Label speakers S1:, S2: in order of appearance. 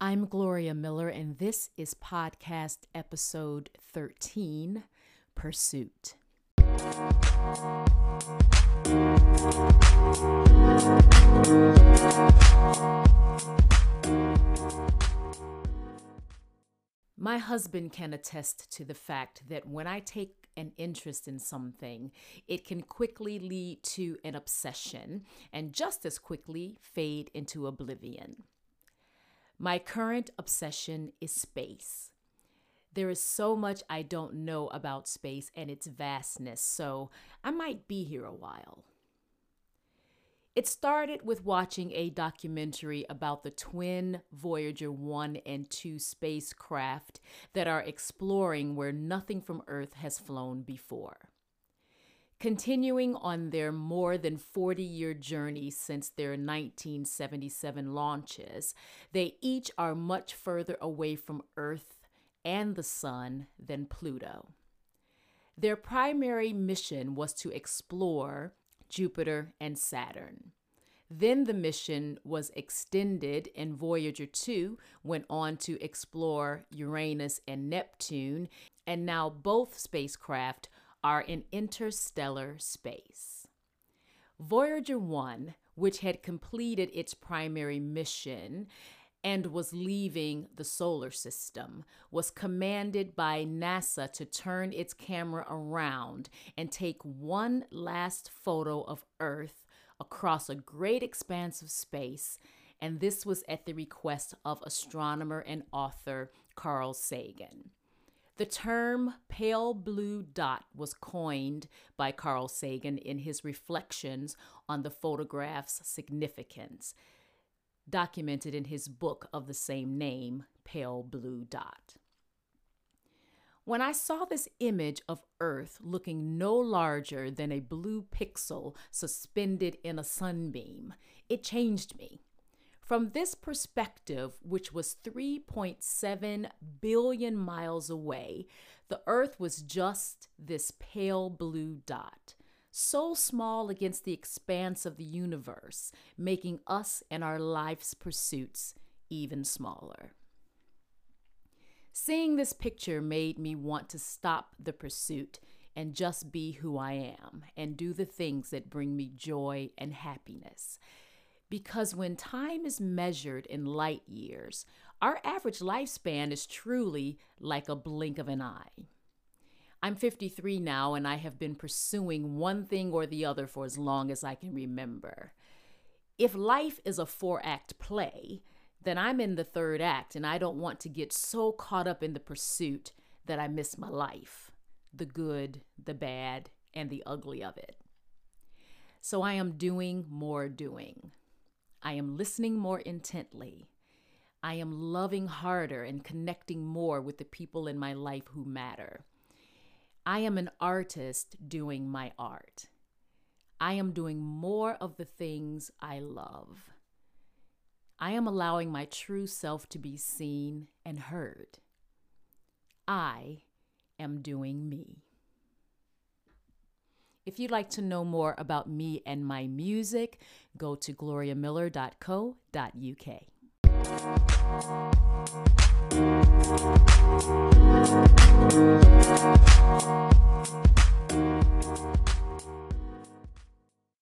S1: I'm Gloria Miller, and this is podcast episode 13 Pursuit. My husband can attest to the fact that when I take an interest in something, it can quickly lead to an obsession and just as quickly fade into oblivion. My current obsession is space. There is so much I don't know about space and its vastness, so I might be here a while. It started with watching a documentary about the twin Voyager 1 and 2 spacecraft that are exploring where nothing from Earth has flown before. Continuing on their more than 40 year journey since their 1977 launches, they each are much further away from Earth and the Sun than Pluto. Their primary mission was to explore Jupiter, and Saturn. Then the mission was extended, and Voyager 2 went on to explore Uranus and Neptune, and now both spacecraft are in interstellar space. Voyager 1, which had completed its primary mission, and was leaving the solar system, was commanded by NASA to turn its camera around and take one last photo of Earth across a great expanse of space. And this was at the request of astronomer and author Carl Sagan. The term pale blue dot was coined by Carl Sagan in his reflections on the photograph's significance documented in his book of the same name, Pale Blue Dot. When I saw this image of Earth looking no larger than a blue pixel suspended in a sunbeam, it changed me. From this perspective, which was 3.7 billion miles away, the Earth was just this pale blue dot so small against the expanse of the universe, making us and our life's pursuits even smaller. Seeing this picture made me want to stop the pursuit and just be who I am and do the things that bring me joy and happiness. Because when time is measured in light years, our average lifespan is truly like a blink of an eye. I'm 53 now and I have been pursuing one thing or the other for as long as I can remember. If life is a four act play, then I'm in the third act and I don't want to get so caught up in the pursuit that I miss my life the good, the bad, and the ugly of it. So I am doing more doing. I am listening more intently. I am loving harder and connecting more with the people in my life who matter. I am an artist doing my art. I am doing more of the things I love. I am allowing my true self to be seen and heard. I am doing me. If you'd like to know more about me and my music, go to gloriamiller.co.uk.